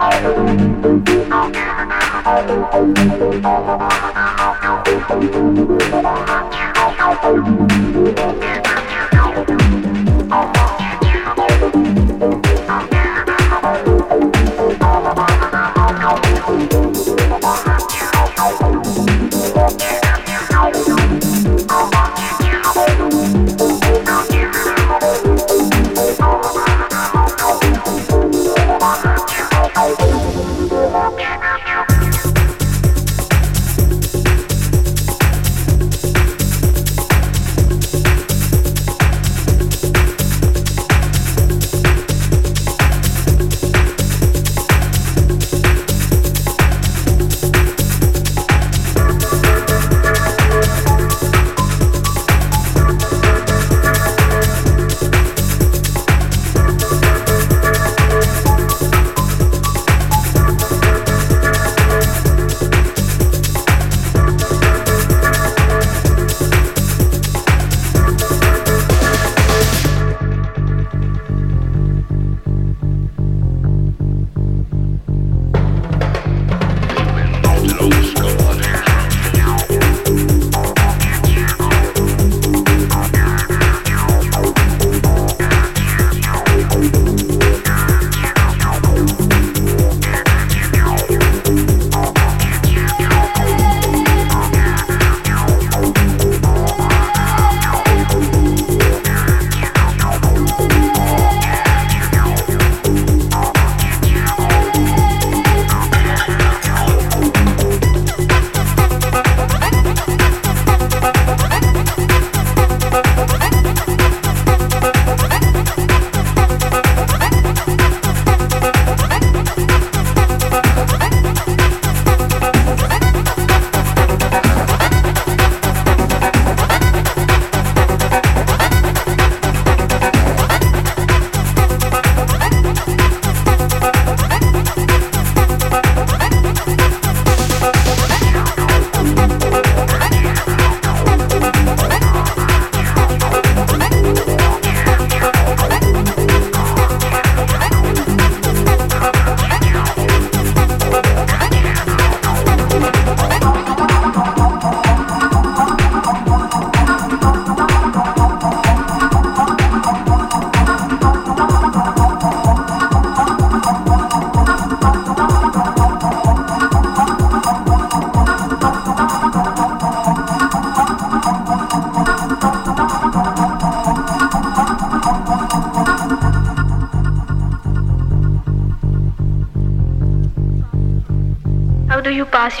pass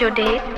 your date?